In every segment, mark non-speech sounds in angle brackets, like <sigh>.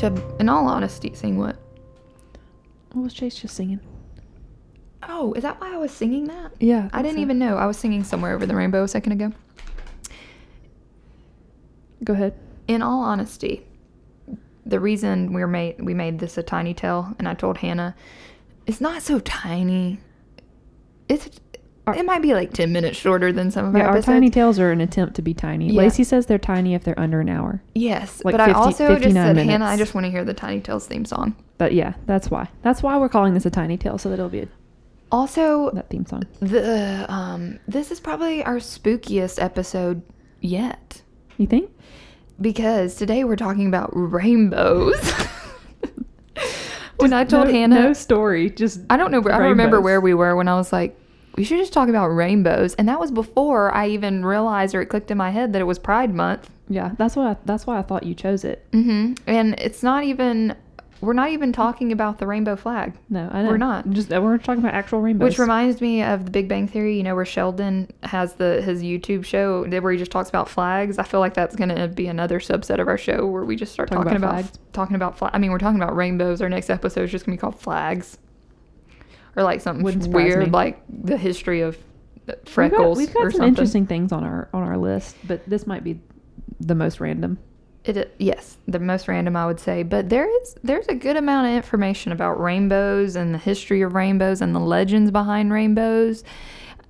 To, in all honesty, sing what? What was Chase just singing? Oh, is that why I was singing that? Yeah. I didn't even know. I was singing somewhere over the rainbow a second ago. Go ahead. In all honesty, the reason we made we made this a tiny tale, and I told Hannah, it's not so tiny. It's Our- it might be like ten minutes shorter than some of Yeah, our our tiny tales are an attempt to be tiny. Yeah. Lacey says they're tiny if they're under an hour. yes, like but I also just 59 said, Hannah. I just want to hear the Tiny Tales theme song. But yeah, that's why. That's why we're calling this a tiny tale, so that it'll be a, Also, that theme song. the um, this is probably our spookiest episode yet. You think? because today we're talking about rainbows. <laughs> when I told no, Hannah, no story, just I don't know, where- I remember where we were when I was like, we should just talk about rainbows, and that was before I even realized or it clicked in my head that it was Pride Month. Yeah, that's what. I, that's why I thought you chose it. Mm-hmm. And it's not even, we're not even talking about the rainbow flag. No, I know. We're not. Just we're talking about actual rainbows. Which reminds me of the Big Bang Theory, you know, where Sheldon has the his YouTube show where he just talks about flags. I feel like that's going to be another subset of our show where we just start Talk talking about about, flags? talking about flag. I mean, we're talking about rainbows. Our next episode is just going to be called flags, or like something weird, me. like the history of uh, We've got- freckles We've got, or some something. interesting things on our on our list, but this might be the most random. It yes, the most random I would say, but there is there's a good amount of information about rainbows and the history of rainbows and the legends behind rainbows.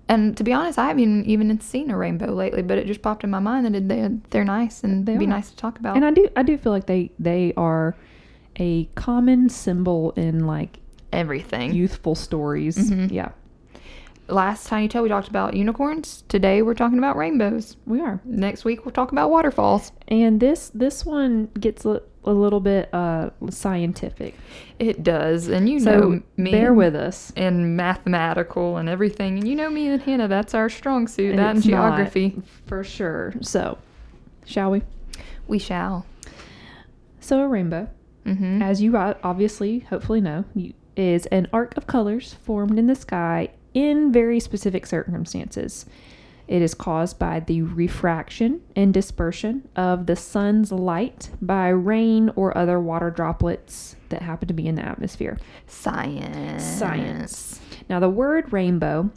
And to be honest, I haven't even seen a rainbow lately, but it just popped in my mind that they they're nice and they'd be nice to talk about. And I do I do feel like they they are a common symbol in like Everything. youthful stories. Mhm. Yeah, Last tiny tale we talked about unicorns. Today we're talking about rainbows. we are. Next week we'll talk about waterfalls. And this this one gets a, a little bit uh scientific. It does, and you So know me. bear with us. and mathematical and everything. And you know me and Hannah, that's our strong suit, And that and geography. for sure. So, shall we? We shall. So a rainbow, Mm-hmm. as you obviously hopefully know, you, is an arc of colors formed in the sky in very specific circumstances. It is caused by the refraction and dispersion of the sun's light by rain or other water droplets that happen to be in the atmosphere. Science. Science. Now, the word rainbow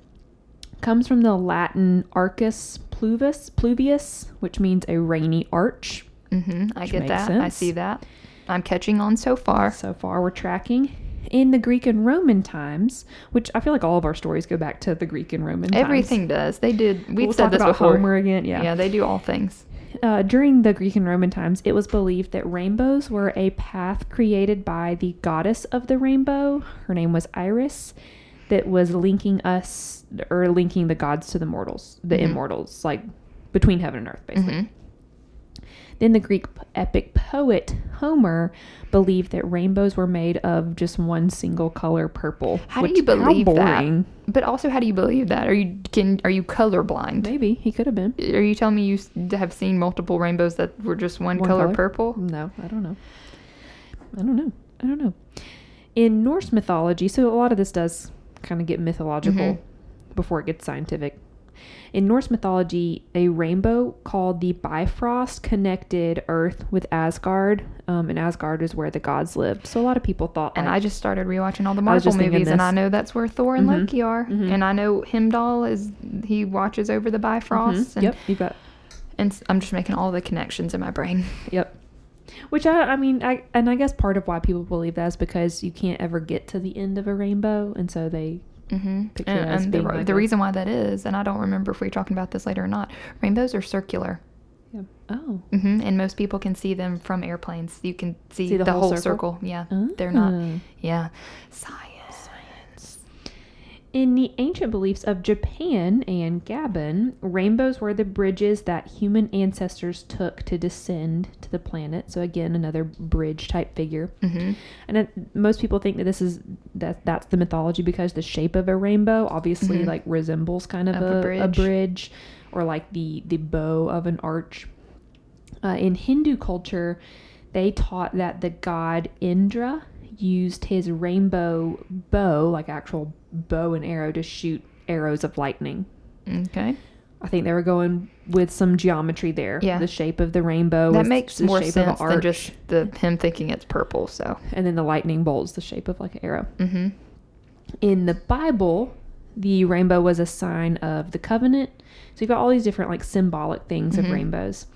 comes from the Latin arcus pluvius, pluvius which means a rainy arch. Mm-hmm. I get that. I see that. I'm catching on so far. So far, we're tracking. In the Greek and Roman times, which I feel like all of our stories go back to the Greek and Roman times. Everything does. They did. We've We'll said talk this about before. Homer again. Yeah. Yeah, they do all things. Uh, during the Greek and Roman times, it was believed that rainbows were a path created by the goddess of the rainbow. Her name was Iris, that was linking us or linking the gods to the mortals, the Mhm. immortals, like between heaven and earth, basically. Mhm. Then the Greek epic poet Homer believed that rainbows were made of just one single color, purple. How do you believe how that? boring. But also, how do you believe that? Are you can are you colorblind? Maybe he could have been. Are you telling me you have seen multiple rainbows that were just one, One color, color? purple? No, I don't know. I don't know. I don't know. In Norse mythology, so a lot of this does kind of get mythological Mhm. before it gets scientific. In Norse mythology, a rainbow called the Bifrost connected Earth with Asgard, um, and Asgard is where the gods lived. So a lot of people thought, And like, I just started rewatching all the Marvel movies, and. I know that's where Thor and Mhm. Loki are. Mhm. And I know Heimdall is he watches over the. Bifrost. And, Yep, you got. and I'm just making all the connections in my brain. <laughs> Yep. Which I, I mean, I and I guess part of why people believe that is because you can't ever get to the end of a rainbow, and so they Mm-hmm. And, and the, like the reason why that is, and I don't remember if we're talking about this later or not, rainbows are circular. Yeah. Oh. hmm And most people can see them from airplanes. You can see, See the, the whole, whole circle. circle? Yeah. They're not. Ah. Yeah. Science. In the ancient beliefs of Japan and Gabon, rainbows were the bridges that human ancestors took to descend to the planet. So again, another bridge type figure. hmm And it, most people think that this is that that's the mythology because the shape of a rainbow obviously Mhm. like resembles kind of, Of a a, a, bridge. bridge. or like the the bow of an arch. Uh, in Hindu culture, they taught that the god Indra used his rainbow bow, like actual bow and arrow, to shoot arrows of lightning. Okay. I think they were going with some geometry there. Yeah. The shape of the rainbow. that makes the more of sense than just the him thinking it's purple. So. And then the lightning bolt's the shape of like an arrow. Mm-hmm. In the Bible, the rainbow was a sign of the covenant. So you've got all these different like symbolic things of Mhm. rainbows.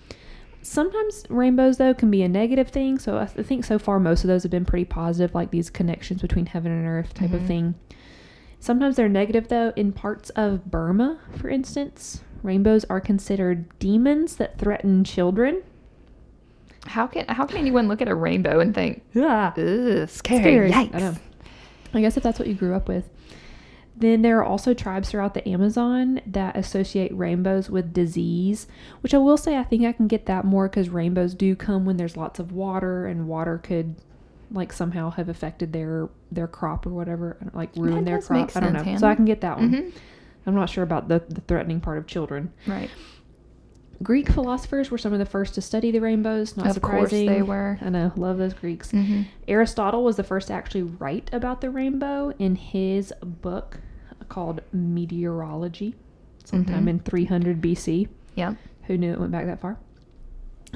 Sometimes rainbows though can be a negative thing. So I think so far most of those have been pretty positive, like these connections between heaven and earth type of Mhm. thing. Sometimes they're negative though. In parts of Burma, for instance, rainbows are considered demons that threaten children. How can how can anyone look at a rainbow and think, yeah, scary, scary. yikes? I know. I guess if that's what you grew up with. Then there are also tribes throughout the Amazon that associate rainbows with disease, which I will say I think I can get that more because rainbows do come when there's lots of water, and water could like somehow have affected their their crop or whatever, like ruin their crop. I don't know, sense, so I can get that one. Mhm. I'm not sure about the, the threatening part of children. Right. Greek philosophers were some of the first to study the rainbows. Not Of course surprising. they were. I know, love those Greeks. Mm-hmm. Aristotle was the first to actually write about the rainbow in his book called Meteorology, sometime Mhm. in 300 BC. Yep. Who knew it went back that far?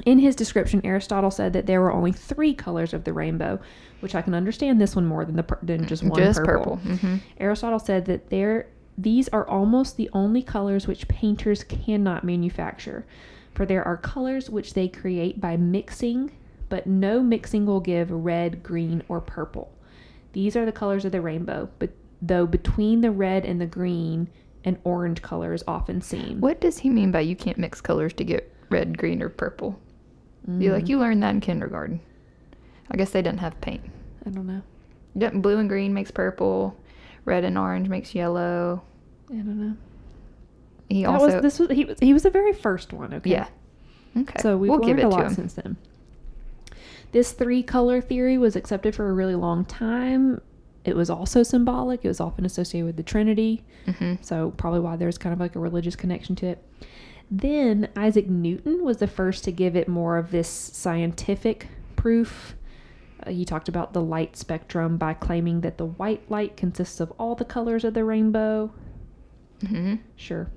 In his description, Aristotle said that there were only three colors of the rainbow, which I can understand this one more than the than just one Just purple. purple. Mm-hmm. Aristotle said that there these are almost the only colors which painters cannot manufacture, for there are colors which they create by mixing, but no mixing will give red, green, or purple. These are the colors of the rainbow, but though between the red and the green, an orange color is often seen. What does he mean by you can't mix colors to get red, green, or purple? You like you learned that in kindergarten. I guess they didn't have paint. I don't know. Blue and green makes purple. Red and orange makes yellow. I don't know. He That also was this was he was he was the very first one. Okay. yeah. Okay. So we've we'll learned give it a to lot since then. This three color theory was accepted for a really long time. It was also symbolic. It was often associated with the Trinity, hmm so probably why there's kind of like a religious connection to it. Then Isaac Newton was the first to give it more of this scientific proof. Uh, he talked about the light spectrum by claiming that the white light consists of all the colors of the rainbow. Mm-hmm. Sure.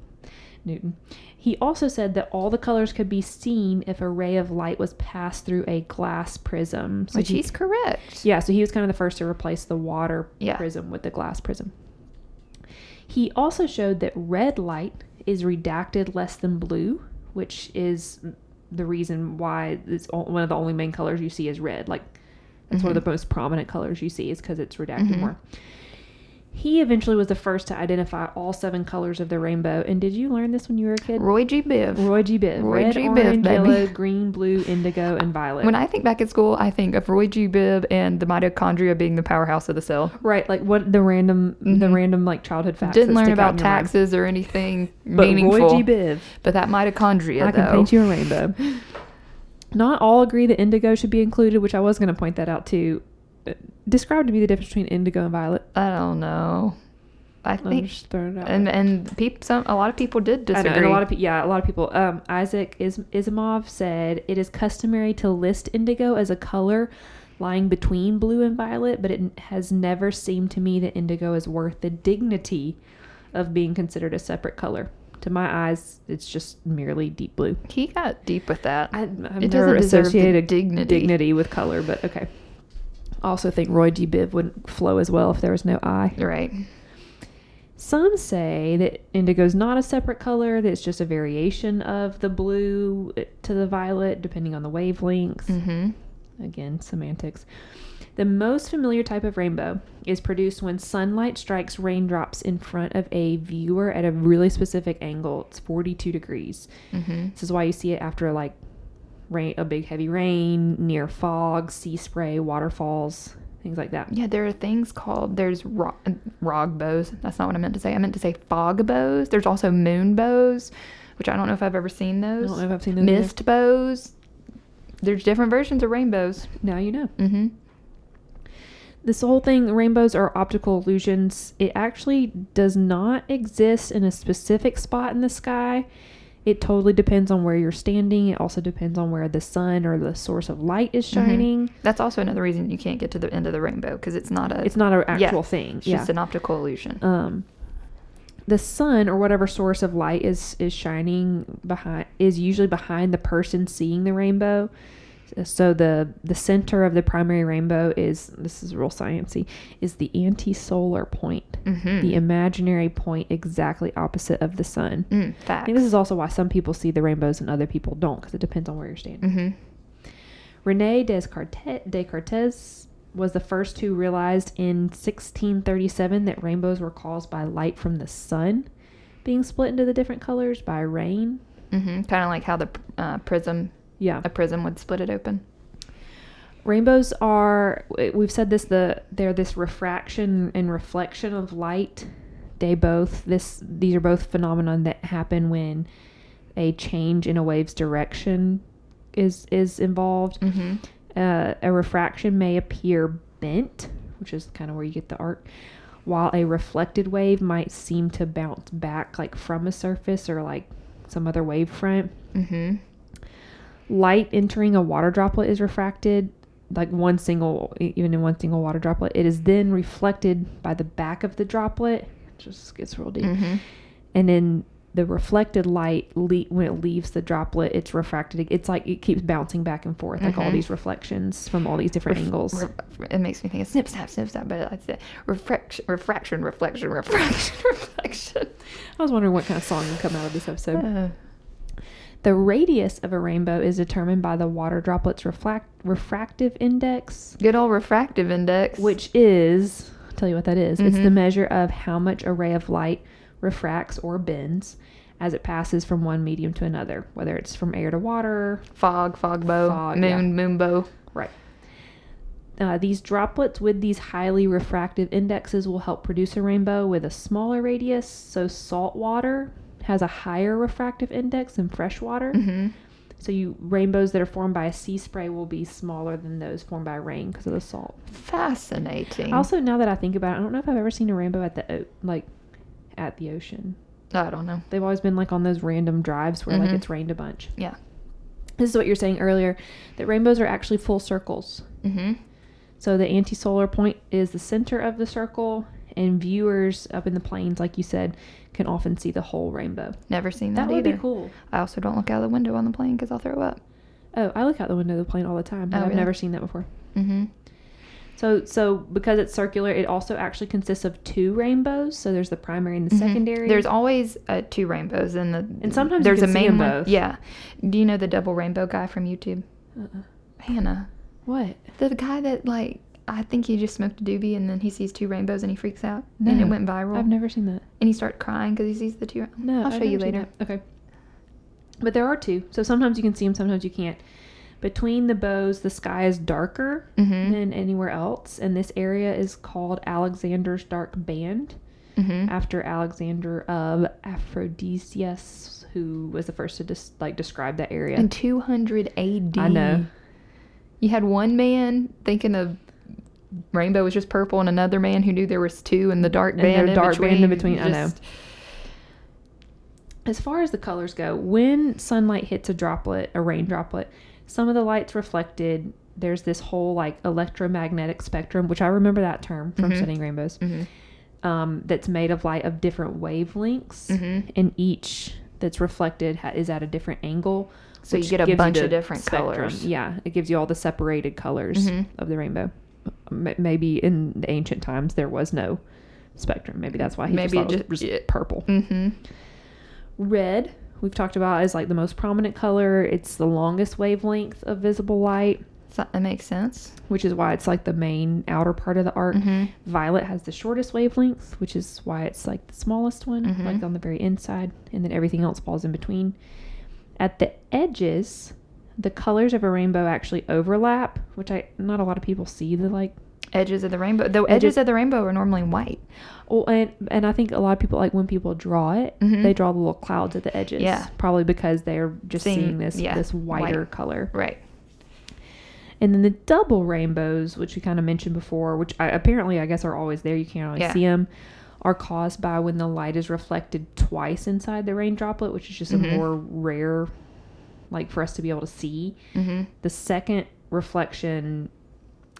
Newton. He also said that all the colors could be seen if a ray of light was passed through a glass prism. So Which he- he's correct. yeah, so he was kind of the first to replace the water Yeah. prism with the glass prism. He also showed that red light is redacted less than blue, which is the reason why it's one of the only main colors you see is red. Like that's one of Mhm. the most prominent colors you see is because it's redacted Mhm. more. He eventually was the first to identify all seven colors of the rainbow. And did you learn this when you were a kid? Roy G. Biv. Roy G. Biv. Roy Red, G. Biv, orange, baby. yellow, green, blue, indigo, and violet. When I think back at school, I think of Roy G. Biv and the mitochondria being the powerhouse of the cell. right, like what the random, the Mhm. random like childhood facts. Didn't learn about your mind. taxes or anything But meaningful. Roy G. Biv, But that mitochondria, I can paint you a rainbow. <laughs> Not all agree that indigo should be included, which I was going to point that out too. Describe to me the difference between indigo and violet. I don't know. I I'm think, just throwing it out. and and peop, some a lot of people did I know, disagree. and a lot of people, yeah, a lot of people. Um, Isaac Is- Ismov said it is customary to list indigo as a color lying between blue and violet, but it has never seemed to me that indigo is worth the dignity of being considered a separate color. To my eyes, it's just merely deep blue. he got deep with that. I, I've It never doesn't deserve the associated dignity. dignity with color, but okay. I also think Roy G. Biv wouldn't flow as well if there was no I. right. Some say that indigo is not a separate color, that it's just a variation of the blue to the violet, depending on the wavelengths. Mm-hmm. Again, semantics. The most familiar type of rainbow is produced when sunlight strikes raindrops in front of a viewer at a really specific angle. It's 42 degrees. Mm-hmm. This is why you see it after like rain, a big heavy rain, near fog, sea spray, waterfalls, things like that. Yeah, there are things called there's ro- rog bows. That's not what I meant to say. I meant to say fog bows. There's also moon bows, which I don't know if I've ever seen those. I don't know if I've seen those. either. Mist bows. There's different versions of rainbows. Now you know. Mm-hmm. This whole thing rainbows are optical illusions it actually does not exist in a specific spot in the sky it totally depends on where you're standing it also depends on where the sun or the source of light is Mm-hmm. shining That's also another reason you can't get to the end of the rainbow because it's not a. it's not an Yeah, actual thing It's yeah just an optical illusion. um the sun or whatever source of light is is shining behind is usually behind the person seeing the rainbow. So the the center of the primary rainbow is this is real sciency is the anti-solar point, Mm-hmm. the imaginary point exactly opposite of the sun. mm, facts. think this is also why some people see the rainbows and other people don't because it depends on where you're standing. mm-hmm. Rene Descartes, Descartes was the first who realized in 1637 that rainbows were caused by light from the sun being split into the different colors by rain. Mm-hmm. Kind of like how the uh, prism, Yeah. a prism would split it open. Rainbows are we've said this the they're this refraction and reflection of light. They both this these are both phenomenon that happen when a change in a wave's direction is is involved. Mm-hmm. uh, a refraction may appear bent, which is kind of where you get the arc, while a reflected wave might seem to bounce back like from a surface or like some other wave front. Mm-hmm. Light entering a water droplet is refracted, like one single, even in one single water droplet. It is then reflected by the back of the droplet, just gets real deep, Mm-hmm. and then the reflected light le- when it leaves the droplet it's refracted it's like it keeps bouncing back and forth like all Mhm. these reflections from all these different Ref- angles it makes me think of snip, snap, snip, snap, but it's a refraction, refraction, reflection, <laughs> refraction, reflection. I was wondering what kind of song would come out of this episode. Uh, The radius of a rainbow is determined by the water droplet's refract- refractive index, good old refractive index. which is, I'll tell you what that is. It's the Mhm. measure of how much a ray of light refracts or bends as it passes from one medium to another, whether it's from air to water. fog, fog bow, Fog, moon, yeah. moon bow. Right. Uh, these droplets with these highly refractive indexes will help produce a rainbow with a smaller radius. So, salt water has a higher refractive index than fresh water. Mm-hmm. So you rainbows that are formed by a sea spray will be smaller than those formed by rain because of the salt. Fascinating. Also, now that I think about it, I don't know if I've ever seen a rainbow at the o- like at the ocean. I don't know. They've always been like on those random drives where like Mhm. it's rained a bunch. Yeah. This is what you're saying earlier that rainbows are actually full circles. Mm-hmm. So the anti-solar point is the center of the circle, and viewers up in the plains, like you said, can often see the whole rainbow. Never seen That, that, would either. be cool. I also don't look out the window on the plane because I'll throw up. Oh, I look out the window of the plane all the time, but Oh, I've really? never seen that before. Mm-hmm. So, so because it's circular, it also actually consists of two rainbows. So there's the primary and the secondary. Mm-hmm. There's always uh, two rainbows in the. And sometimes you there's can a see main one. Yeah. Do you know the double rainbow guy from YouTube? Uh-uh. Hannah. what? The guy that like I think he just smoked a doobie and then he sees two rainbows and he freaks out and it went viral. I've never seen that. and he starts crying because he sees the two. No, I'll I've show you later. Okay. But there are two. So sometimes you can see them, sometimes you can't. Between the bows, the sky is darker Mm-hmm. than anywhere else, and this area is called Alexander's Dark Band mm-hmm. after Alexander of Aphrodisias, who was the first to dis- like describe that area. In 200 AD. I know. You had one man thinking the rainbow was just purple and another man who knew there was two in the dark band their in dark between. band in between, I know. As far as the colors go, when sunlight hits a droplet, a rain droplet, some of the light's reflected. There's this whole like electromagnetic spectrum, which I remember that term from Mhm. studying rainbows. Mhm. Um, that's made of light of different wavelengths, Mhm. and each that's reflected ha- is at a different angle. So you get a bunch of different spectrum. colors. Yeah, it gives you all the separated colors Mhm. of the rainbow. M- Maybe in the ancient times there was no spectrum. Maybe that's why he Maybe just, it thought it was just purple. Mm-hmm. Red, we've talked about, is like the most prominent color. It's the longest wavelength of visible light, that makes sense. which is why it's like the main outer part of the arc. Mhm. Violet has the shortest wavelength, which is why it's like the smallest one, Mhm. like on the very inside, and then everything else falls in between. At the edges, the colors of a rainbow actually overlap, which I not a lot of people see the like. Edges of the rainbow. The Edges- edges of the rainbow are normally white. Oh, and and I think a lot of people like when people draw it, Mhm. they draw the little clouds at the edges. Yeah. probably because they're just Seeing- seeing this yeah, this whiter white. color. Right. And then the double rainbows, which we kind of mentioned before, which I, apparently I guess are always there, you can't always Yeah. see them, are caused by when the light is reflected twice inside the rain droplet, which is just Mhm. a more rare, like for us to be able to see. Mm-hmm. The second reflection,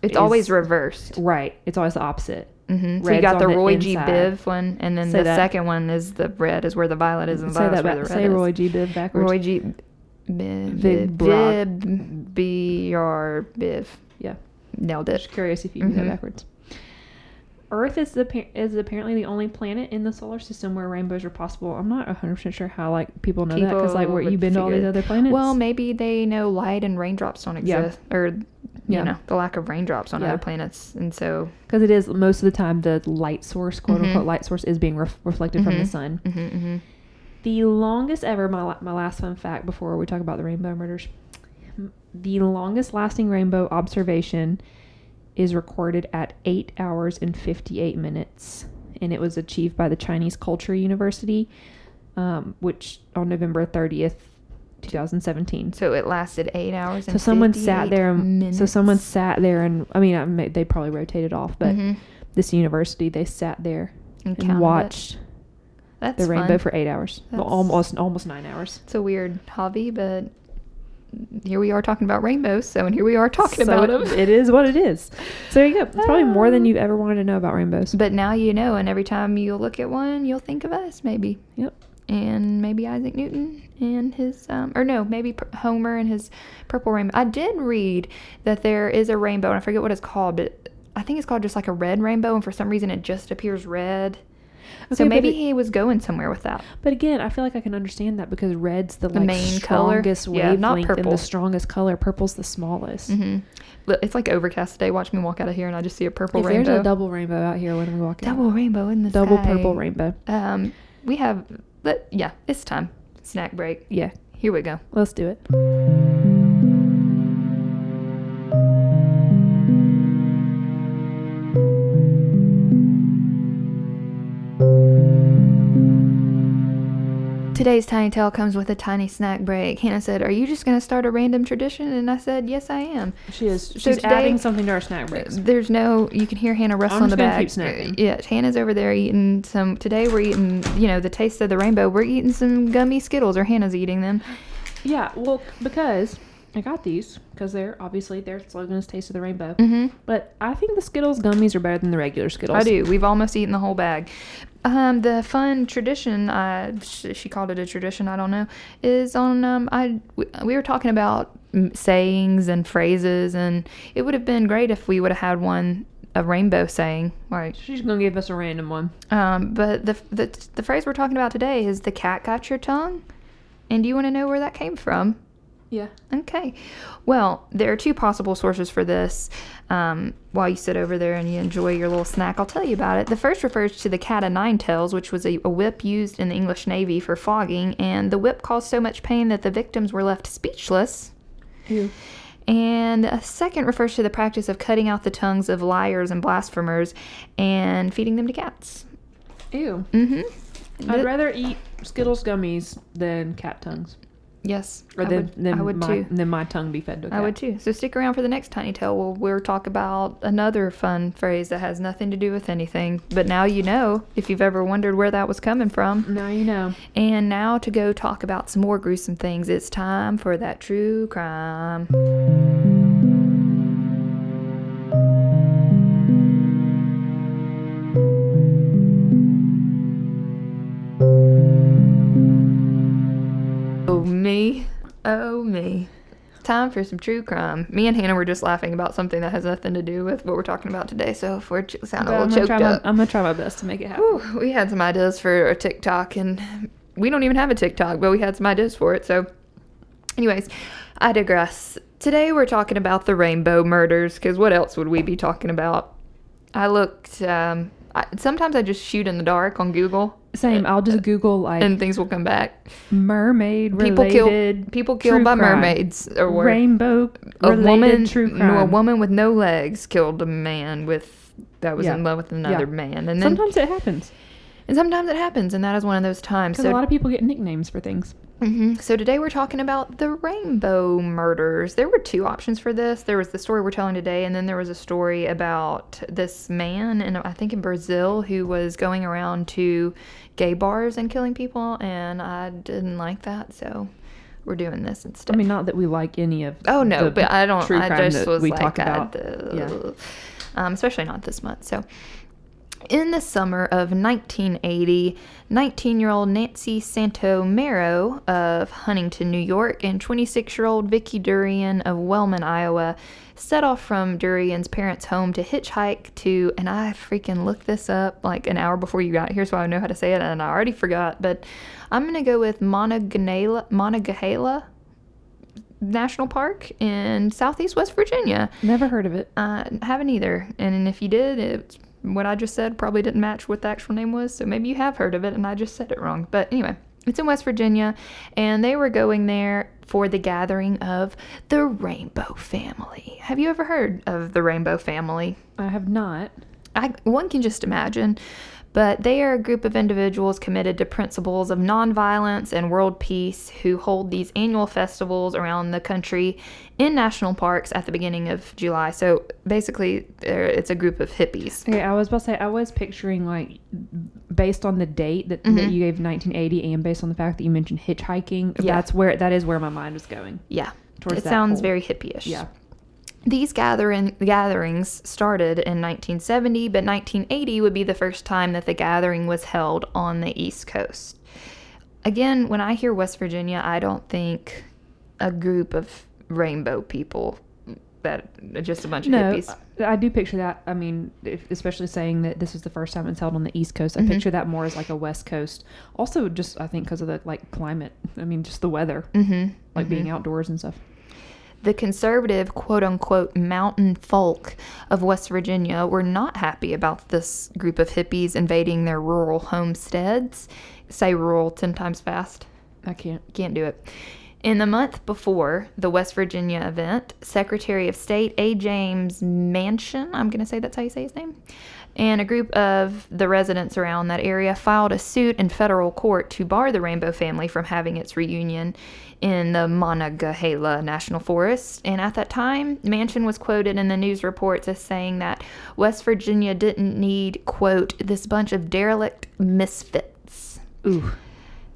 It's Is- always reversed. right? It's always the opposite. hmm So you got the on the Roy G. Biv one, and then Say the that. second one is the red is where the violet is, and the Say violet's that. where Back, say Roy is. G. Biv backwards. Roy G. Biv, Vig Biv, B R Biv. Yeah. Nailed it. Just curious if you knew that Mhm. backwards. Earth is the is apparently the only planet in the solar system where rainbows are possible. I'm not 100 percent sure how like people know that because like where you've been to all these other planets. Well, maybe they know light and raindrops don't Yeah. exist, or you Yeah. know the lack of raindrops on Yeah. other planets, and so because it is most of the time the light source, quote Mhm. unquote light source, is being ref- reflected from the Mhm. sun. mhm, mhm. The longest ever, my, my last fun fact before we talk about the rainbow murders, the longest lasting rainbow observation is recorded at 8 hours and 58 minutes. And it was achieved by the Chinese Culture University, um, which on November 30th, 2017. so it lasted eight hours. So and someone sat there and so someone sat there and I mean I may, they probably rotated off, but Mhm. this university they sat there And and watched That's the rainbow fun. for eight hours, That's- almost almost nine hours. It's a weird hobby, but here we are talking about rainbows. So and here we are talking So about them. It is what it is. So there you go. It's probably <laughs> more than you've ever wanted to know about rainbows. But now you know, and every time you look at one, you'll think of us, maybe. Yep. And maybe Isaac Newton and his, um, or no, maybe P- Homer and his purple rainbow. I did read that there is a rainbow, and I forget what it's called, but I think it's called just like a red rainbow, and for some reason it just appears red. Okay, so maybe it- he was going somewhere with that. But again, I feel like I can understand that because red's the, The like main color? strongest Yeah, not wavelength and purple. the strongest color. Purple's the smallest. hmm It's like overcast today. Watch me walk out of here, and I just see a purple If rainbow. there's a double rainbow out here when we walk out, Double rainbow in the double sky. purple rainbow. Um, we have, but yeah, it's time. Snack break. Yeah, Here we go. let's do it. Today's tiny tale comes with a tiny snack break. Hannah said, "Are you just going to start a random tradition?" And I said, "Yes, I am." She is. So She's today- adding something to our snack breaks. There's no. You can hear Hannah on the bag. keep snacking. Yeah, Hannah's over there eating some. Today we're eating. You know, the taste of the rainbow. We're eating some gummy Skittles, or Hannah's eating them. Yeah, well, because I got these because they're obviously their slogan is "Taste of the Rainbow." Mm-hmm. But I think the Skittles gummies are better than the regular Skittles. I do. We've almost eaten the whole bag. Um, the fun tradition, uh, she called it a tradition. I don't know. Is on. Um, I we, we were talking about sayings and phrases, and it would have been great if we would have had one a rainbow saying. Right. She's gonna give us a random one. Um, but the the the phrase we're talking about today is the cat got your tongue. And do you want to know where that came from? Yeah. Okay. Well, there are two possible sources for this. Um, while you sit over there and you enjoy your little snack, I'll tell you about it. The first refers to the cat o' nine tails, which was a, a whip used in the English Navy for flogging, and the whip caused so much pain that the victims were left speechless. Ew. And a second refers to the practice of cutting out the tongues of liars and blasphemers and feeding them to cats. Ew. Mm-hmm. I'd rather eat Skittles gummies than cat tongues. Yes, Or I would, than I would my, too. Than my tongue be fed to a cat. I would too. So stick around for the next tiny tale. We'll we'll talk about another fun phrase that has nothing to do with anything. But now you know if you've ever wondered where that was coming from. Now you know. And now to go talk about some more gruesome things. It's time for that true crime. Me, oh me. Time for some true crime. Me and Hannah were just laughing about something that has nothing to do with what we're talking about today. So if we're ch- sounding But a I'm, little gonna choked my, up, I'm gonna try my best to make it happen. Whew, we had some ideas for a TikTok, and we don't even have a TikTok, but we had some ideas for it. So, anyways, I digress. Today we're talking about the rainbow murders, because what else would we be talking about? I looked. Um, I, sometimes I just shoot in the dark on Google, Same. Uh, I'll just Google like and things will come back. mermaid People related killed. People killed by crime. mermaids, or rainbow a woman. true no, crime. a woman with no legs killed a man with that was Yeah. in love with another Yeah. man, and then Sometimes it happens and sometimes it happens, and that is one of those times. because a lot of people get nicknames for things. Hmm So today we're talking about the rainbow murders. There were two options for this. There was the story we're telling today, and then there was a story about this man, and I think in Brazil, who was going around to gay bars and killing people, and I didn't like that, so we're doing this instead. I mean, not that we like any of. oh no, but I don't. True I just was we like, talk about. the- Yeah. um, especially not this month. So. In the summer of 1980, 19 year old Nancy Santomero of Huntington, New York, and 26 year old Vicki Durian of Wellman, Iowa, set off from Durian's parents' home to hitchhike to, and I freaking looked this up like an hour before you got here, so I know how to say it, and I already forgot, but I'm going to go with Monongahela, Monongahela National Park in southeast West Virginia. Never heard of it. Uh, haven't either. And if you did, it's what I just said probably didn't match what the actual name was. So maybe you have heard of it and I just said it wrong. But anyway, it's in West Virginia, and they were going there for the gathering of the Rainbow Family. Have you ever heard of the Rainbow Family? I have not. I, one can just imagine but they are a group of individuals committed to principles of nonviolence and world peace who hold these annual festivals around the country in national parks at the beginning of July. So basically, it's a group of hippies. Okay, I was about to say, I was picturing like based on the date that, mm-hmm. that you gave 1980 and based on the fact that you mentioned hitchhiking, yeah. that's where that is where my mind was going. Yeah. Towards it sounds very hippie-ish. Yeah. These gathering, gatherings started in 1970, but 1980 would be the first time that the gathering was held on the East Coast. Again, when I hear West Virginia, I don't think a group of rainbow people that just a bunch of no, hippies. I do picture that. I mean, if, especially saying that this was the first time it's held on the East Coast, I mm-hmm. picture that more as like a West Coast. Also, just I think because of the like climate. I mean, just the weather, mm-hmm. like mm-hmm. being outdoors and stuff the conservative quote unquote mountain folk of West Virginia were not happy about this group of hippies invading their rural homesteads. Say rural 10 times fast. I can't. Can't do it. In the month before the West Virginia event, Secretary of State A. James Mansion, I'm going to say that's how you say his name, and a group of the residents around that area filed a suit in federal court to bar the Rainbow family from having its reunion in the Monongahela National Forest. And at that time, Manchin was quoted in the news reports as saying that West Virginia didn't need, quote, this bunch of derelict misfits. Ooh.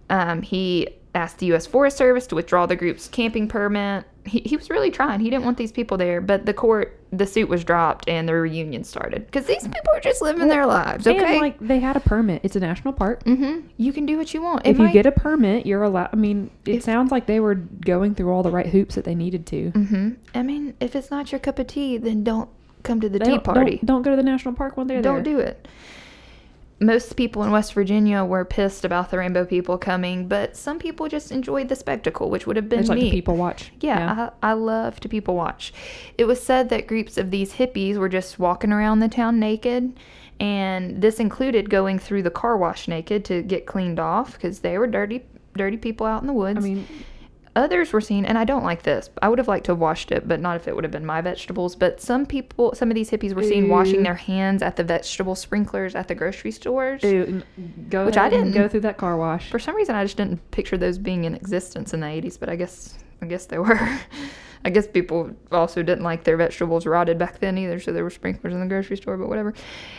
Um, he asked the U.S. Forest Service to withdraw the group's camping permit. He, he was really trying. He didn't want these people there, but the court, the suit was dropped and the reunion started because these people are just living their lives. Okay, and, like they had a permit. It's a national park. Mm-hmm. You can do what you want. It if might, you get a permit, you're allowed. I mean, it if, sounds like they were going through all the right hoops that they needed to. Mm-hmm. I mean, if it's not your cup of tea, then don't come to the tea party. Don't, don't, go to the national park when they're don't there. Don't do it most people in West Virginia were pissed about the rainbow people coming, but some people just enjoyed the spectacle, which would have been it's me. Like people watch. Yeah, yeah. I, I, love to people watch. It was said that groups of these hippies were just walking around the town naked, and this included going through the car wash naked to get cleaned off because they were dirty, dirty people out in the woods. I mean, Others were seen, and I don't like this. I would have liked to have washed it, but not if it would have been my vegetables. But some people, some of these hippies were seen Ew. washing their hands at the vegetable sprinklers at the grocery stores. Ew. Go which I didn't go through that car wash. For some reason, I just didn't picture those being in existence in the 80s, but I guess I guess they were. <laughs> I guess people also didn't like their vegetables rotted back then either, so there were sprinklers in the grocery store, but whatever.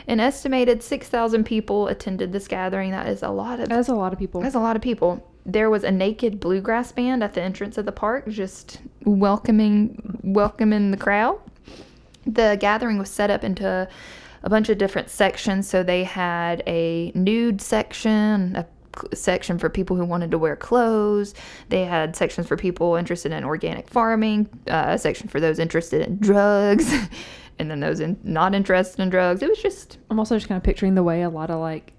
An estimated 6,000 people attended this gathering. That is a lot of That's a lot of people. That's a lot of people there was a naked bluegrass band at the entrance of the park, just welcoming welcoming the crowd. The gathering was set up into a bunch of different sections. So they had a nude section, a section for people who wanted to wear clothes. They had sections for people interested in organic farming, uh, a section for those interested in drugs, <laughs> and then those in, not interested in drugs. It was just. I'm also just kind of picturing the way a lot of like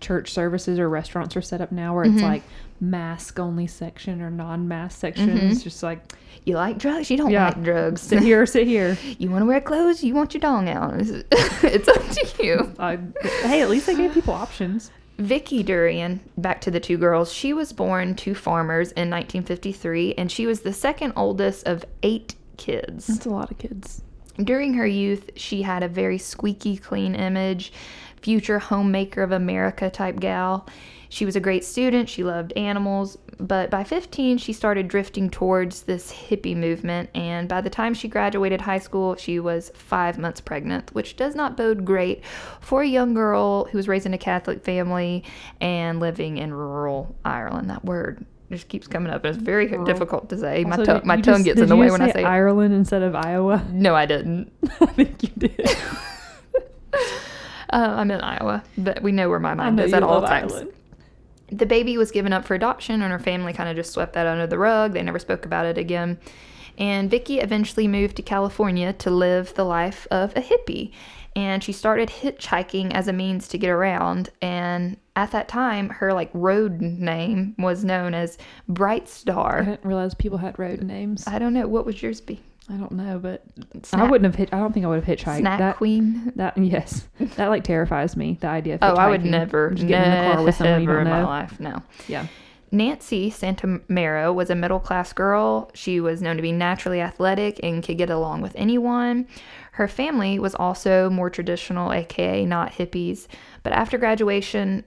church services or restaurants are set up now where it's mm-hmm. like mask only section or non mask section. Mm-hmm. It's just like you like drugs, you don't yeah. like drugs. Sit here, sit here. <laughs> You want to wear clothes, you want your dong out. it's <laughs> up to you. <laughs> I, hey, at least they gave people options. Vicki Durian, back to the two girls, she was born to farmers in 1953 and she was the second oldest of eight kids. That's a lot of kids. During her youth, she had a very squeaky clean image future homemaker of America type gal. She was a great student, she loved animals, but by 15, she started drifting towards this hippie movement. And by the time she graduated high school, she was five months pregnant, which does not bode great for a young girl who was raised in a Catholic family and living in rural Ireland. That word just keeps coming up. It's very difficult to say. Also, my, to- my tongue just, gets in the way when I say Ireland it. instead of Iowa. No, I didn't. <laughs> I think you did. <laughs> Uh, I'm in Iowa, but we know where my mind is at all times. Ireland. The baby was given up for adoption, and her family kind of just swept that under the rug. They never spoke about it again. And Vicky eventually moved to California to live the life of a hippie. And she started hitchhiking as a means to get around. And at that time, her like road name was known as Bright Star. I didn't realize people had road names. I don't know what would yours be. I don't know, but I wouldn't have hit. I don't think I would have hitchhiked. Snack that Queen. that yes, <laughs> that like terrifies me. The idea of Oh, I would never, just getting in the car with someone you don't in my life. No. Yeah, Nancy Santomero was a middle class girl. She was known to be naturally athletic and could get along with anyone. Her family was also more traditional, aka not hippies. But after graduation,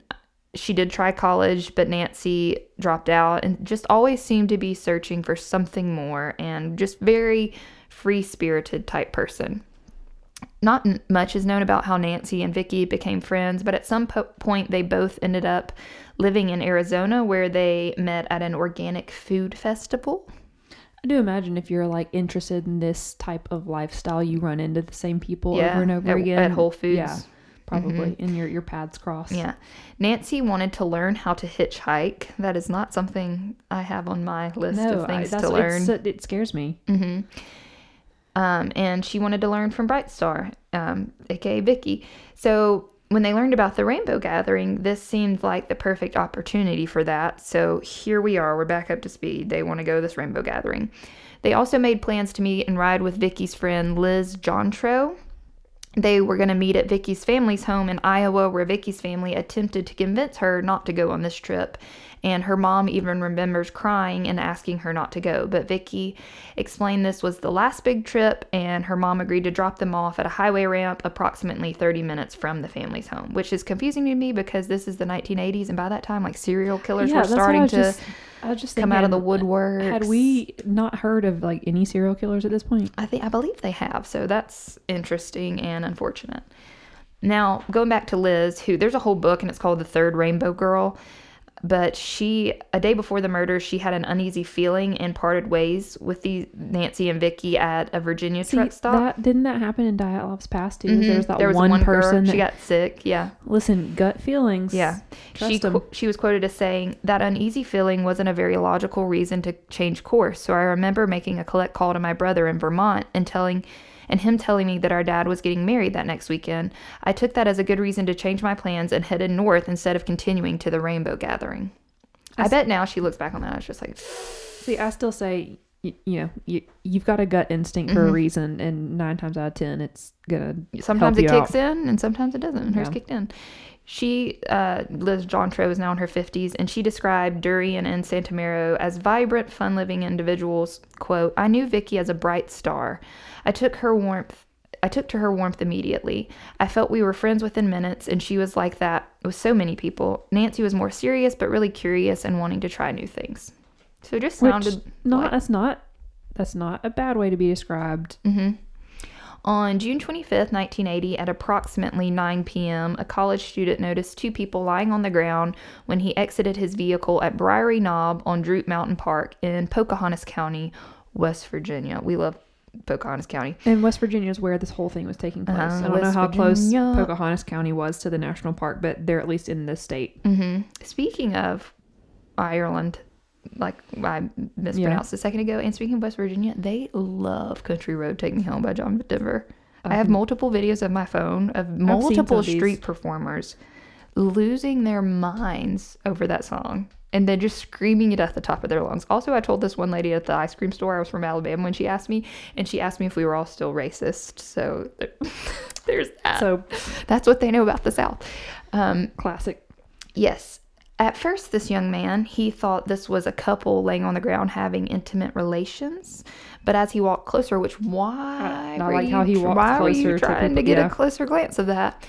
she did try college, but Nancy dropped out and just always seemed to be searching for something more and just very free spirited type person. Not much is known about how Nancy and Vicky became friends, but at some po- point they both ended up living in Arizona where they met at an organic food festival. I do imagine if you're like interested in this type of lifestyle, you run into the same people Yeah, over and over at- again at Whole Foods. Yeah, probably, and your your paths cross. Yeah. Nancy wanted to learn how to hitchhike. That is not something I have on my list no, of I, things that's to learn. it scares me. hmm Um, and she wanted to learn from Bright Star, um, aka Vicky. So when they learned about the Rainbow Gathering, this seemed like the perfect opportunity for that. So here we are. We're back up to speed. They want to go to this Rainbow Gathering. They also made plans to meet and ride with Vicky's friend Liz Johndrow. They were going to meet at Vicky's family's home in Iowa, where Vicky's family attempted to convince her not to go on this trip. And her mom even remembers crying and asking her not to go. But Vicky explained this was the last big trip, and her mom agreed to drop them off at a highway ramp approximately 30 minutes from the family's home, which is confusing to me because this is the 1980s, and by that time, like serial killers yeah, were starting to just, I just come out of the uh, woodwork. Had we not heard of like any serial killers at this point? I think I believe they have. So that's interesting and unfortunate. Now, going back to Liz, who there's a whole book and it's called The Third Rainbow Girl. But she, a day before the murder, she had an uneasy feeling and parted ways with the Nancy and Vicky at a Virginia See, truck stop. that didn't that happen in Dyatlov's Pass too? Mhm. There was that There was one, girl, person that she got sick. Yeah, listen, gut feelings. yeah. She qu- she was quoted as saying that uneasy feeling wasn't a very logical reason to change course. So I remember making a collect call to my brother in Vermont and telling and him telling me that our dad was getting married that next weekend. I took that as a good reason to change my plans and headed north instead of continuing to the rainbow gathering. I, bet now she looks back on that. I was just like, See, I still say, you, you know, you, you've got a gut instinct for a Mhm. reason, and nine times out of ten, it's gonna. sometimes it kicks in and sometimes it doesn't. And hers Yeah. kicked in. She, uh, Liz Johndrow, is now in her 50s, and she described Durian and Santomero as vibrant, fun living individuals. Quote, I knew Vicky as a bright star. I took her warmth. I took to her warmth immediately. I felt we were friends within minutes, and she was like that with so many people. Nancy was more serious, but really curious and wanting to try new things. So it just Which sounded not like- that's not that's not a bad way to be described. hmm On June 25th, 1980, at approximately 9 p.m., a college student noticed two people lying on the ground when he exited his vehicle at Briery Knob on Droop Mountain Park in Pocahontas County, West Virginia. We love Pocahontas County. And West Virginia is where this whole thing was taking place. Uh-huh, I don't know how Virginia. close Pocahontas County was to the national park, but they're at least in this state. hmm Speaking of Ireland, like I mispronounced a second ago, and speaking of West Virginia, they love Country Road Take Me Home by John Denver. I have multiple videos of my phone of multiple street performers losing their minds over that song and then just screaming it at the top of their lungs. Also, I told this one lady at the ice cream store I was from Alabama when she asked me, and she asked me if we were all still racist. So <laughs> there's that. So That's what they know about the South. Um, classic. Yes. At first, this young man, he thought this was a couple laying on the ground having intimate relations. But as he walked closer, which why were like how you he tr- walked why were you trying to people- get yeah. a closer glance of that?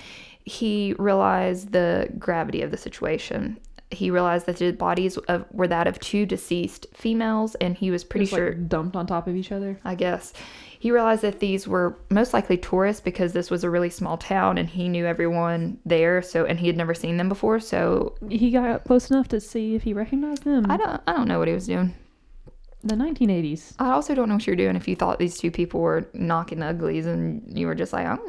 He realized the gravity of the situation. He realized that the bodies of, were that of two deceased females, and he was pretty Just, sure like, dumped on top of each other. I guess. He realized that these were most likely tourists because this was a really small town and he knew everyone there so and he had never seen them before so He got up close enough to see if he recognized them. I don't I don't know what he was doing. the 1980s. I also don't know what you're doing if you thought these two people were knocking uglies and you were just like, I'm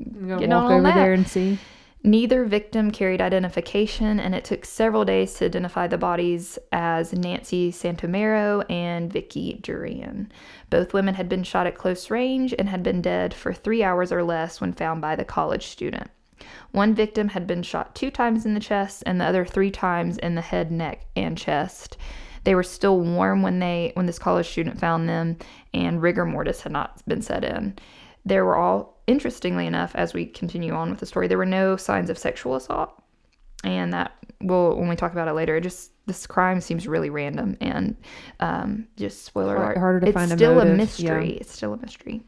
I'm gonna Getting on over there and see. Neither victim carried identification, and it took several days to identify the bodies as Nancy Santomero and Vicky Durian. Both women had been shot at close range and had been dead for three hours or less when found by the college student. One victim had been shot two times in the chest, and the other three times in the head, neck, and chest. They were still warm when they when this college student found them, and rigor mortis had not been set in. There were all, interestingly enough, as we continue on with the story, there were no signs of sexual assault, and that will when we talk about it later. It just this crime seems really random and um, just spoiler alert. harder to it's find still motive, a mystery. It's still a mystery.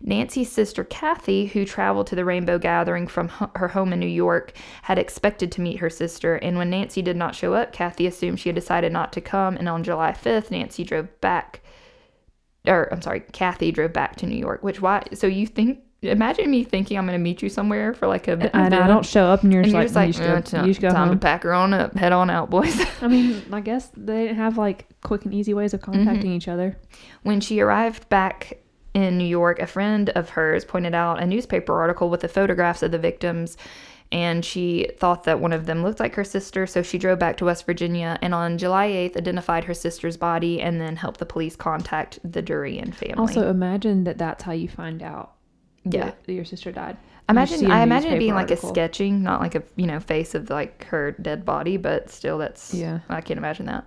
Nancy's sister Kathy, who traveled to the Rainbow Gathering from her home in New York, had expected to meet her sister. And when Nancy did not show up, Kathy assumed she had decided not to come. And on July 5th, Nancy drove back, or I'm sorry, Kathy drove back to New York. Which why? So you think? Imagine me thinking I'm going to meet you somewhere for like a And I don't show up, and you're and just you're like, just like, you "Uh, should go, you should go time home. to pack her on up, head on out, boys. <laughs> I mean, I guess they didn't have like quick and easy ways of Mm-hmm. contacting each other. When she arrived back in New York, a friend of hers pointed out a newspaper article with the photographs of the victims, and she thought that one of them looked like her sister, so she drove back to West Virginia and on July 8th identified her sister's body and then helped the police contact the Durian family. Also, imagine that that's how you find out. Yeah. that your sister died. Imagine I imagine it being like article. a sketching, not like a you know face of like her dead body, but still that's Yeah. I can't imagine that.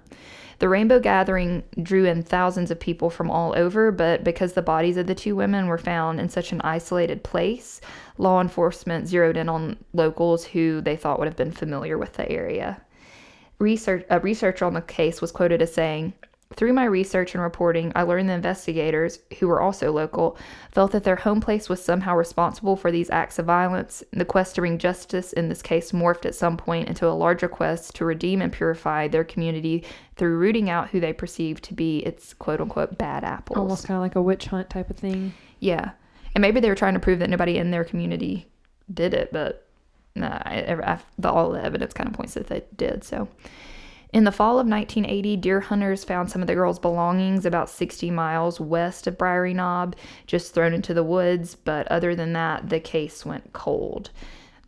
The Rainbow Gathering drew in thousands of people from all over, but because the bodies of the two women were found in such an isolated place, law enforcement zeroed in on locals who they thought would have been familiar with the area. Research a researcher on the case was quoted as saying, through my research and reporting, I learned the investigators, who were also local, felt that their home place was somehow responsible for these acts of violence. The quest to bring justice in this case morphed at some point into a larger quest to redeem and purify their community through rooting out who they perceived to be its quote unquote bad apples. Almost kind of like a witch hunt type of thing. Yeah. And maybe they were trying to prove that nobody in their community did it, but nah, I, I, the, all the evidence kind of points that they did. So, in the fall of 1980, deer hunters found some of the girls' belongings about 60 miles west of Briery Knob, just thrown into the woods. But other than that, the case went cold.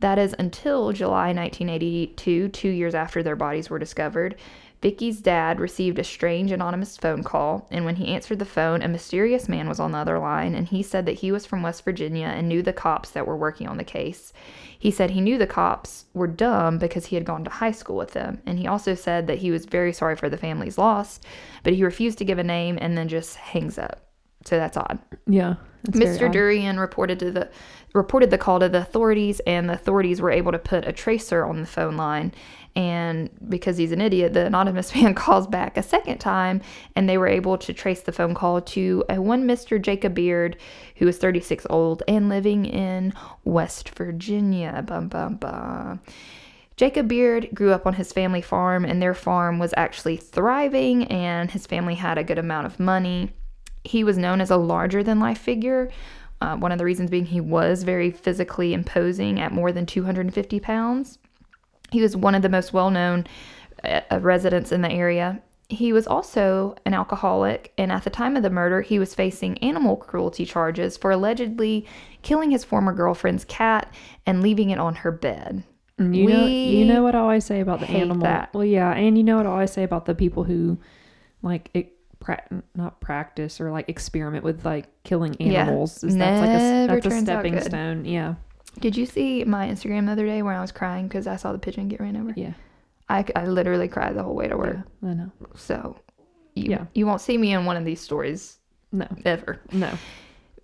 That is until July 1982, two years after their bodies were discovered. Vicky's dad received a strange anonymous phone call, and when he answered the phone, a mysterious man was on the other line, and he said that he was from West Virginia and knew the cops that were working on the case. He said he knew the cops were dumb because he had gone to high school with them, and he also said that he was very sorry for the family's loss, but he refused to give a name and then just hangs up. So that's odd. Yeah. that's Mr. Durian reported to the reported the call to the authorities, and the authorities were able to put a tracer on the phone line. And because he's an idiot, the anonymous <laughs> man calls back a second time, and they were able to trace the phone call to a one Mr. Jacob Beard, who was 36 old and living in West Virginia. Bum bum bum. Jacob Beard grew up on his family farm, and their farm was actually thriving, and his family had a good amount of money. He was known as a larger than life figure. Uh, one of the reasons being he was very physically imposing at more than 250 pounds. He was one of the most well known uh, residents in the area. He was also an alcoholic, and at the time of the murder, he was facing animal cruelty charges for allegedly killing his former girlfriend's cat and leaving it on her bed. And You know, you know what I always say about the animal. that. Well, yeah, and you know what I always say about the people who, like, it, pra- not practice or like experiment with like killing Yeah. animals. Is that's like a that's a stepping stone. Yeah, Did you see my Instagram the other day where I was crying because I saw the pigeon get ran over? yeah, I, I literally cried the whole way to work. yeah. I know. So, you, Yeah. you won't see me in one of these stories No, ever. no.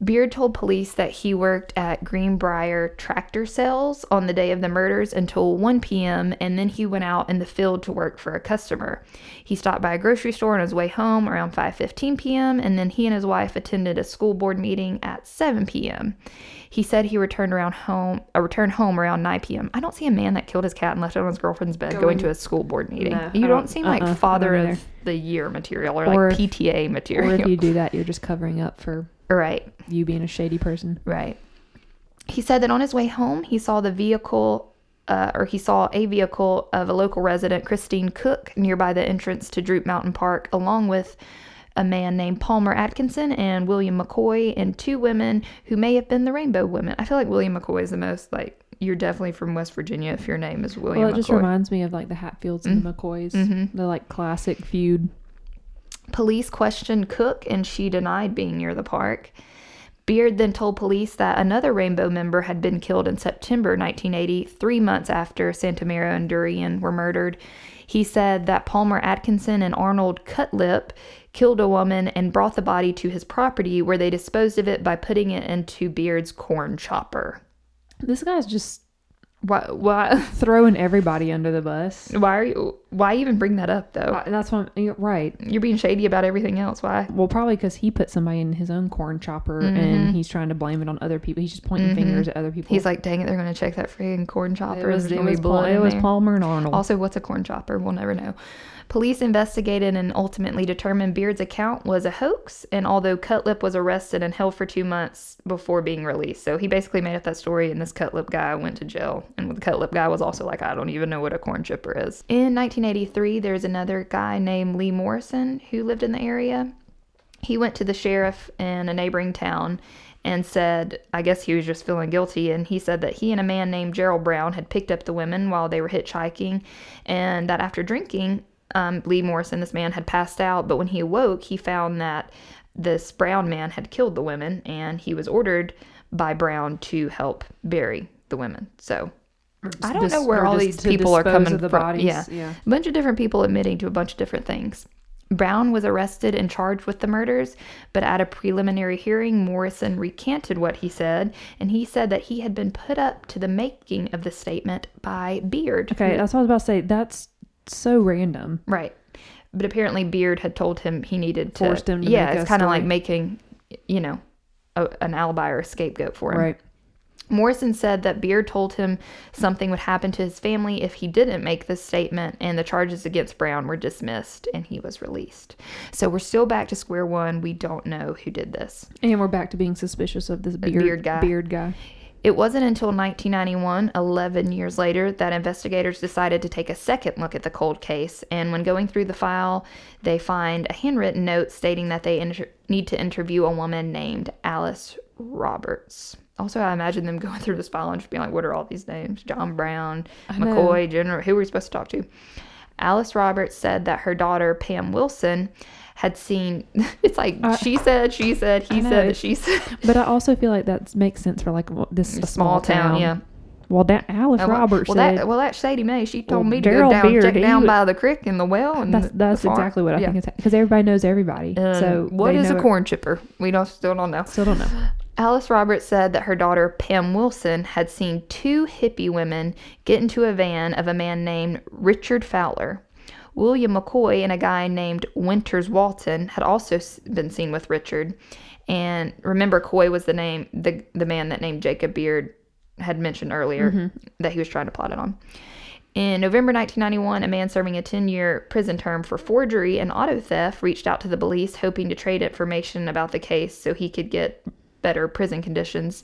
Beard told police that he worked at Greenbrier tractor sales on the day of the murders until 1 p.m. and then he went out in the field to work for a customer. He stopped by a grocery store on his way home around 5:15 p.m. and then he and his wife attended a school board meeting at 7 p.m. He said he returned around home, uh, returned home around 9 p.m. I don't see a man that killed his cat and left it on his girlfriend's bed going, Going- to a school board meeting. No, you don't, don't- seem uh-uh, like father of the year material or, Or like PTA Or material. if you do that, you're just covering up for right. you being a shady person. Right. He said that on his way home, he saw the vehicle, uh, or he saw a vehicle of a local resident, Christine Cook, nearby the entrance to Droop Mountain Park, along with a man named Palmer Atkinson and William McCoy, and two women who may have been the Rainbow Women. I feel like William McCoy is the most like you're definitely from West Virginia if your name is William Well, it just reminds me of like the Hatfields and the McCoys, Mhm. the like classic feud. Police questioned Cook and she denied being near the park. Beard then told police that another Rainbow member had been killed in September 1980, three months after Santomero and Durian were murdered. He said that Palmer Atkinson and Arnold Cutlip killed a woman and brought the body to his property where they disposed of it by putting it into Beard's corn chopper. This guy's just Why, why, <laughs> throwing everybody under the bus. why are you, why even bring that up though? Uh, that's what I'm, right. You're being shady about everything else. Why? Well, probably because he put somebody in his own corn chopper and he's trying to blame it on other people. He's just pointing fingers at other people. He's like, dang it, they're gonna check that freaking corn chopper. it was, it was, Paul, it was. Palmer and Arnold. Also, what's a corn chopper? We'll never know. Police investigated and ultimately determined Beard's account was a hoax. And although Cutlip was arrested and held for two months before being released, so he basically made up that story, and this Cutlip guy went to jail. And the Cutlip guy was also like, I don't even know what a corn chipper is. In 1983, there's another guy named Lee Morrison who lived in the area. He went to the sheriff in a neighboring town and said, I guess he was just feeling guilty. And he said that he and a man named Gerald Brown had picked up the women while they were hitchhiking, and that after drinking, um, Lee Morrison, this man, had passed out. But when he awoke, he found that this Brown man had killed the women, and he was ordered by Brown to help bury the women. So I don't Dis- know where all dis- these people are coming the from. bodies. Yeah. yeah. a bunch of different people admitting to a bunch of different things. Brown was arrested and charged with the murders, but at a preliminary hearing, Morrison recanted what he said, and he said that he had been put up to the making of the statement by Beard. Okay, that's what I was about to say. That's so random. Right. But apparently Beard had told him he needed to Forced him to Yeah, it's kind of like making, you know, a, an alibi or a scapegoat for him. Right. Morrison said that Beard told him something would happen to his family if he didn't make this statement, and the charges against Brown were dismissed and he was released. So we're still back to square one. We don't know who did this. And we're back to being suspicious of this beard, beard guy. Beard guy. It wasn't until 1991, 11 years later, that investigators decided to take a second look at the cold case. And when going through the file, they find a handwritten note stating that they inter- need to interview a woman named Alice Roberts. Also, I imagine them <laughs> going through this file and just being like, what are all these names? John Brown. McCoy, General, who are we supposed to talk to? Alice Roberts said that her daughter, Pam Wilson, had seen. <laughs> It's like she said, she said, he said, she said. But I also feel like that makes sense for like this a Small town, yeah. Well, that Alice Oh, well- Roberts well, said that well, that Sadie Mae, she told Well, me to Gerald go down, Beard, check down by the creek and the well. And that's that's exactly what I Yeah. think it's because everybody knows everybody. So what is a it- corn chipper? We don't still don't know. Still don't know. Alice Roberts said that her daughter Pam Wilson had seen two hippie women get into a van of a man named Richard Fowler. William McCoy and a guy named Winters Walton had also been seen with Richard. And remember, Coy was the name the the man that named Jacob Beard had mentioned earlier mm-hmm. that he was trying to plot it on. In November 1991, a man serving a 10 year prison term for forgery and auto theft reached out to the police hoping to trade information about the case so he could get better prison conditions.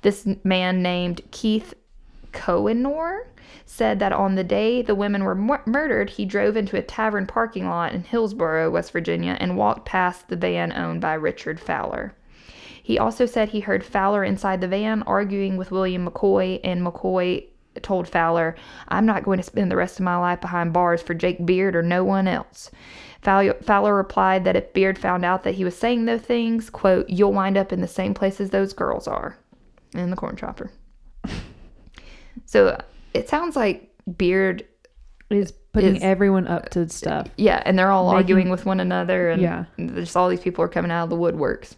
This man named Keith Cohenor said that on the day the women were mur- murdered, he drove into a tavern parking lot in Hillsboro, West Virginia, and walked past the van owned by Richard Fowler. He also said he heard Fowler inside the van arguing with William McCoy, and McCoy told Fowler, I'm not going to spend the rest of my life behind bars for Jake Beard or no one else. Fowler replied that if Beard found out that he was saying those things, quote, you'll wind up in the same place as those girls are, in the corn chopper. <laughs> so it sounds like Beard, Is putting Is- everyone up to stuff. yeah, and they're all Making- arguing with one another, and Yeah. just all these people are coming out of the woodworks.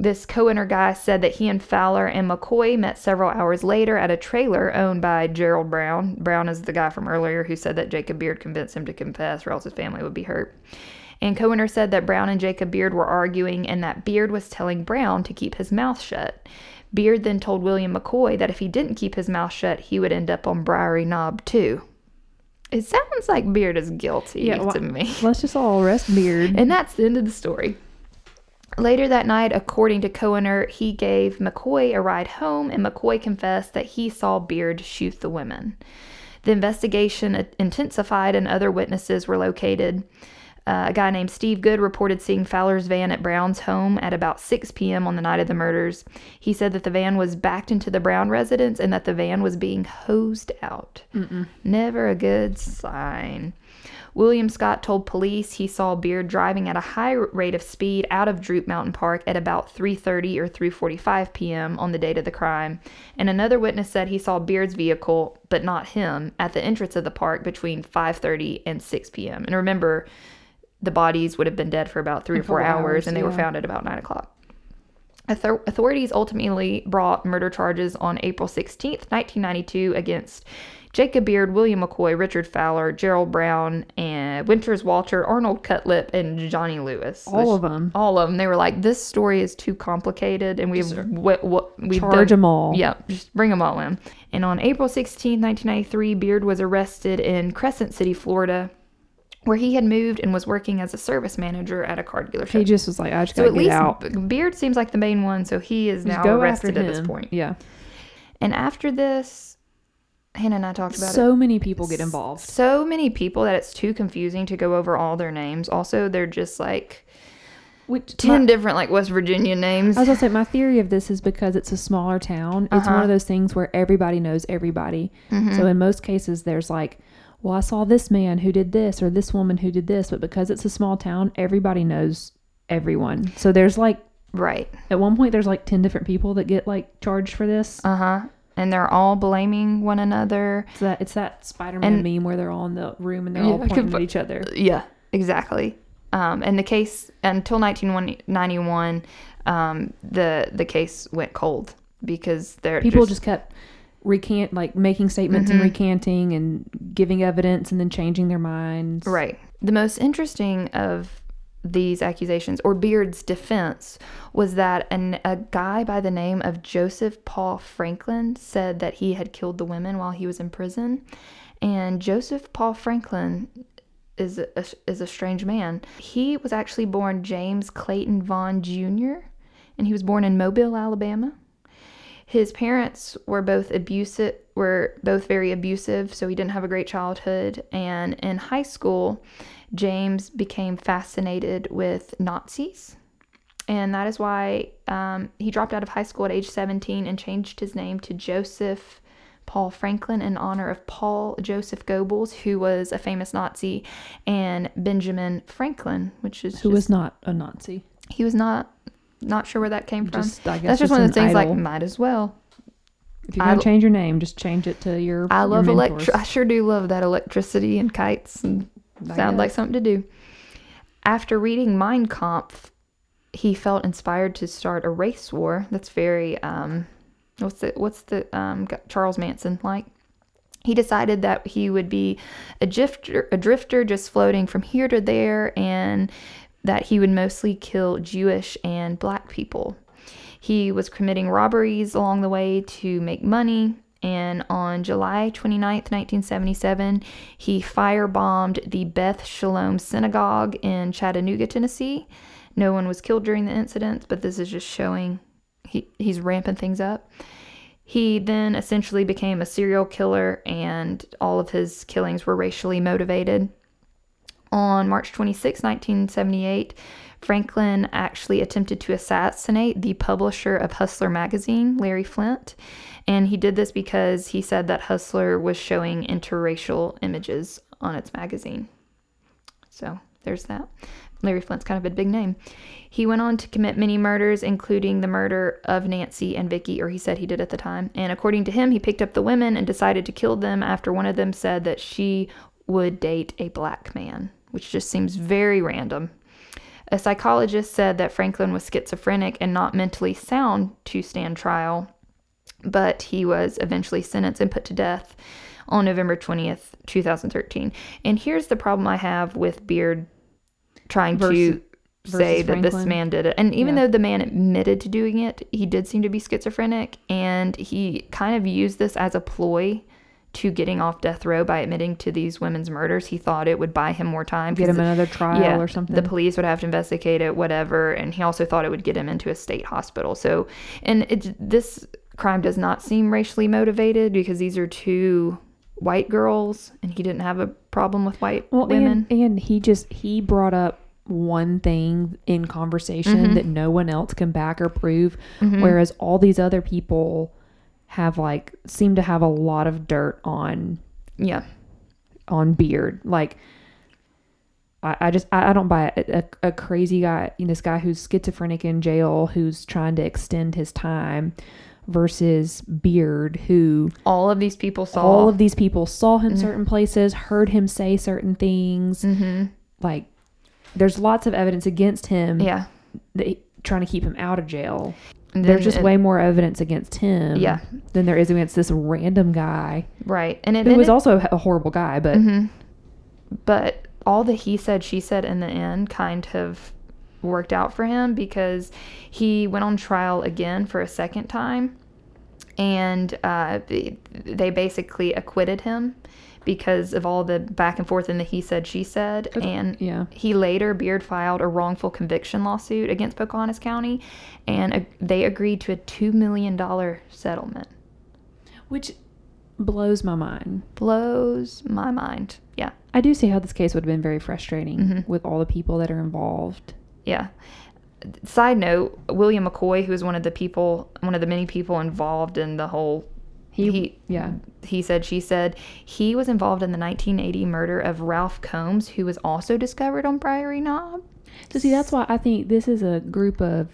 This co-owner guy said that he and Fowler and McCoy met several hours later at a trailer owned by Gerald Brown. Brown is the guy from earlier who said that Jacob Beard convinced him to confess or else his family would be hurt. And co-owner said that Brown and Jacob Beard were arguing and that Beard was telling Brown to keep his mouth shut. Beard then told William McCoy that if he didn't keep his mouth shut, he would end up on Briery Knob too. It sounds like Beard is guilty Yeah, wha- to me. <laughs> Let's just all arrest Beard. And that's the end of the story. Later that night, according to Cohener, he gave McCoy a ride home, and McCoy confessed that he saw Beard shoot the women. The investigation intensified, and other witnesses were located. Uh, a guy named Steve Good reported seeing Fowler's van at Brown's home at about 6 p.m. on the night of the murders. He said that the van was backed into the Brown residence and that the van was being hosed out. Never a good sign. William Scott told police he saw Beard driving at a high rate of speed out of Droop Mountain Park at about 3:30 or 3:45 p.m. on the date of the crime. And another witness said he saw Beard's vehicle, but not him, at the entrance of the park between 5:30 and 6 p.m. And remember, the bodies would have been dead for about three or four Four hours, hours, and they were found at about nine o'clock. Author- Authorities ultimately brought murder charges on April 16th, 1992, against Jacob Beard, William McCoy, Richard Fowler, Gerald Brown, and Winters Walter, Arnold Cutlip, and Johnny Lewis. All of them. All of them. They were like, this story is too complicated, and we've what what we've Charge done- them all. yeah, just bring them all in. And on April 16, 1993, Beard was arrested in Crescent City, Florida, where he had moved and was working as a service manager at a car dealership. He just was like, I just so gotta get out. Beard seems like the main one, so he is now arrested at this point. Yeah. And after this, Hannah and I talked about it. So many people get involved. So many people that it's too confusing to go over all their names. Also, they're just like Which 10 my- different like West Virginia names. I was gonna say my theory of this is because it's a smaller town. It's one Uh-huh. of those things where everybody knows everybody. Mm-hmm. So in most cases, there's like, well, I saw this man who did this or this woman who did this, but because it's a small town, everybody knows everyone. So there's like right. at one point there's like ten different people that get like charged for this. Uh huh. And they're all blaming one another. It's that it's that Spider-Man And- meme where they're all in the room and they're Yeah, all could pointing fu- at each other. Yeah, exactly. Um, and the case until 1991, um, the the case went cold because they're People just kept recant like making statements Mm-hmm. and recanting and giving evidence and then changing their minds. Right. The most interesting of these accusations, or Beard's defense, was that an, a guy by the name of Joseph Paul Franklin said that he had killed the women while he was in prison. And Joseph Paul Franklin is a, is a strange man. He was actually born James Clayton Vaughn Jr., and he was born in Mobile, Alabama. His parents were both abusive, were both very abusive, so he didn't have a great childhood. And in high school, James became fascinated with Nazis, and that is why um, he dropped out of high school at age 17 and changed his name to Joseph Paul Franklin in honor of Paul Joseph Goebbels, who was a famous Nazi, and Benjamin Franklin, which is Who just- was not a Nazi. he was not not sure where that came from. Just That's just one of the things idol. like might as well. If you're gonna l- change your name, just change it to your. I love mentors. electri- I sure do love that electricity and kites and I sound like something to do. After reading Mein Kampf, he felt inspired to start a race war. That's very um, what's the what's the um Charles Manson like? He decided that he would be a drifter, a drifter just floating from here to there, and that he would mostly kill Jewish and black people. He was committing robberies along the way to make money. And on July 29th, 1977, he firebombed the Beth Shalom Synagogue in Chattanooga, Tennessee. No one was killed during the incident, but this is just showing he, he's ramping things up. He then essentially became a serial killer, and all of his killings were racially motivated. On March 26, 1978, Franklin actually attempted to assassinate the publisher of Hustler magazine, Larry Flynt. And he did this because he said that Hustler was showing interracial images on its magazine. So there's that. Larry Flynt's kind of a big name. He went on to commit many murders, including the murder of Nancy and Vicky, or he said he did at the time. And according to him, he picked up the women and decided to kill them after one of them said that she would date a black man, which just seems very random. A psychologist said that Franklin was schizophrenic and not mentally sound to stand trial, but he was eventually sentenced and put to death on November 20th, 2013. And here's the problem I have with Beard trying Versus- to say that this man did it. And even Yeah. though the man admitted to doing it, he did seem to be schizophrenic and he kind of used this as a ploy to getting off death row by admitting to these women's murders. He thought it would buy him more time. Get him the- another trial or something. the police would have to investigate it, whatever. And he also thought it would get him into a state hospital. So, and it, this crime does not seem racially motivated because these are two white girls and he didn't have a problem with white Well, women. and, and he just he brought up one thing in conversation Mhm. that no one else can back or prove, Mhm. whereas all these other people have like seem to have a lot of dirt on yeah, on beard. Like, I, I just I, I don't buy it. A, a crazy guy, you know, this guy who's schizophrenic in jail, who's trying to extend his time, versus Beard, who all of these people saw all of these people saw him Mhm. certain places, heard him say certain things. hmm Like, there's lots of evidence against him. Yeah, that trying to keep him out of jail. And There's just it- way more evidence against him. Yeah. Than there is against this random guy right, and it who was also a horrible guy, but hmm But all the he said, she said in the end kind of worked out for him because he went on trial again for a second time. And uh, they basically acquitted him because of all the back and forth in the he said, she said. And yeah. he later, Beard filed a wrongful conviction lawsuit against Pocahontas County, and they agreed to a $2 million settlement. Which blows my mind. Blows my mind. Yeah. I do see how this case would have been very frustrating Mhm. with all the people that are involved. Yeah. Side note: William McCoy, who was one of the people, one of the many people involved in the whole, He- he, yeah. he said, she said, he was involved in the 1980 murder of Ralph Combs, who was also discovered on Briery Knob. So see, that's why I think this is a group of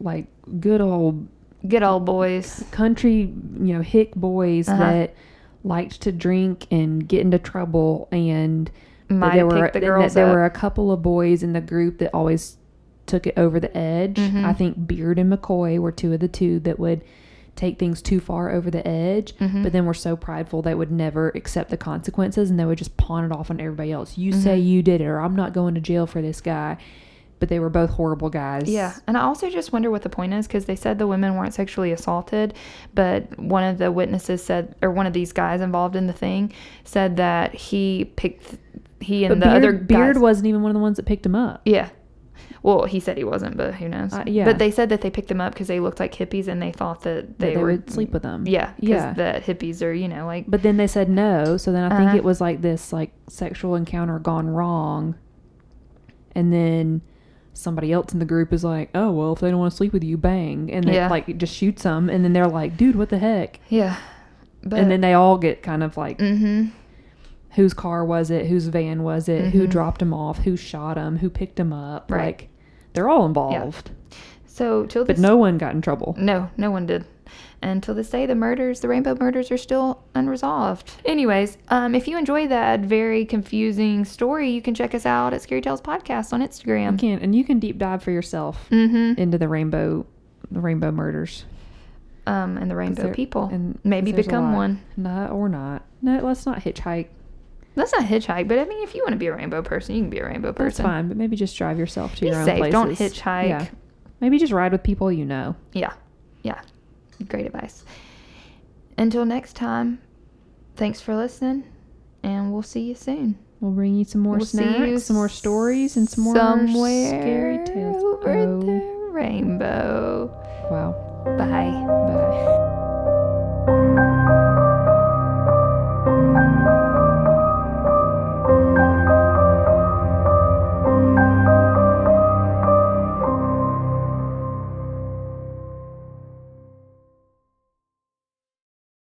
like good old Good old boys. country, you know, hick boys Uh-huh. that liked to drink and get into trouble and there have were the girls there up. were a couple of boys in the group that always took it over the edge. Mhm. I think Beard and McCoy were two of the two that would take things too far over the edge, Mhm. but then were so prideful they would never accept the consequences and they would just pawn it off on everybody else. You say Mhm. you did it or I'm not going to jail for this guy. But they were both horrible guys. Yeah, and I also just wonder what the point is because they said the women weren't sexually assaulted, but one of the witnesses said, or one of these guys involved in the thing said that he picked, he and But the Beard, other Beard wasn't even one of the ones that picked him up. Yeah. Well, he said he wasn't, but who knows? Uh, yeah. But they said that they picked them up because they looked like hippies and they thought that They, they, they were, would sleep with them. Yeah, Yeah. That hippies are, you know, like But then they said no, so then I think Uh-huh. it was like this like sexual encounter gone wrong. And then somebody else in the group is like, "Oh, well, if they don't want to sleep with you, bang." And they Yeah. like just shoots them and then they're like, "Dude, what the heck?" yeah. But and then they all get kind of like mm-hmm. Whose car was it? Whose van was it? Who Mhm. dropped him off? Who shot him? Who picked him up? Right. Like they're all involved. So till But no one got in trouble. no, no one did. And till this day, the murders, the rainbow murders, are still unresolved. Anyways, um, if you enjoy that very confusing story, you can check us out at Scary Tales Podcast on You Instagram. can and you can deep dive for yourself Mm-hmm. into the rainbow the rainbow murders. Um, and the rainbow people. and- maybe become one. No, or not. No, let's not hitchhike. That's not hitchhike, but I mean, if you want to be a rainbow person, you can be a rainbow person. That's fine, but maybe just drive yourself to Be your own safe. places. Don't hitchhike. Yeah. Maybe just ride with people you know. Yeah. Yeah. Great advice. Until next time, thanks for listening, and we'll see you soon. We'll bring you some more We'll snacks, some more stories, and some more scary tales. over Oh, the rainbow. wow. Bye. Bye.